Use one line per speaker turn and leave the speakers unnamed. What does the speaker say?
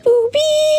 不哔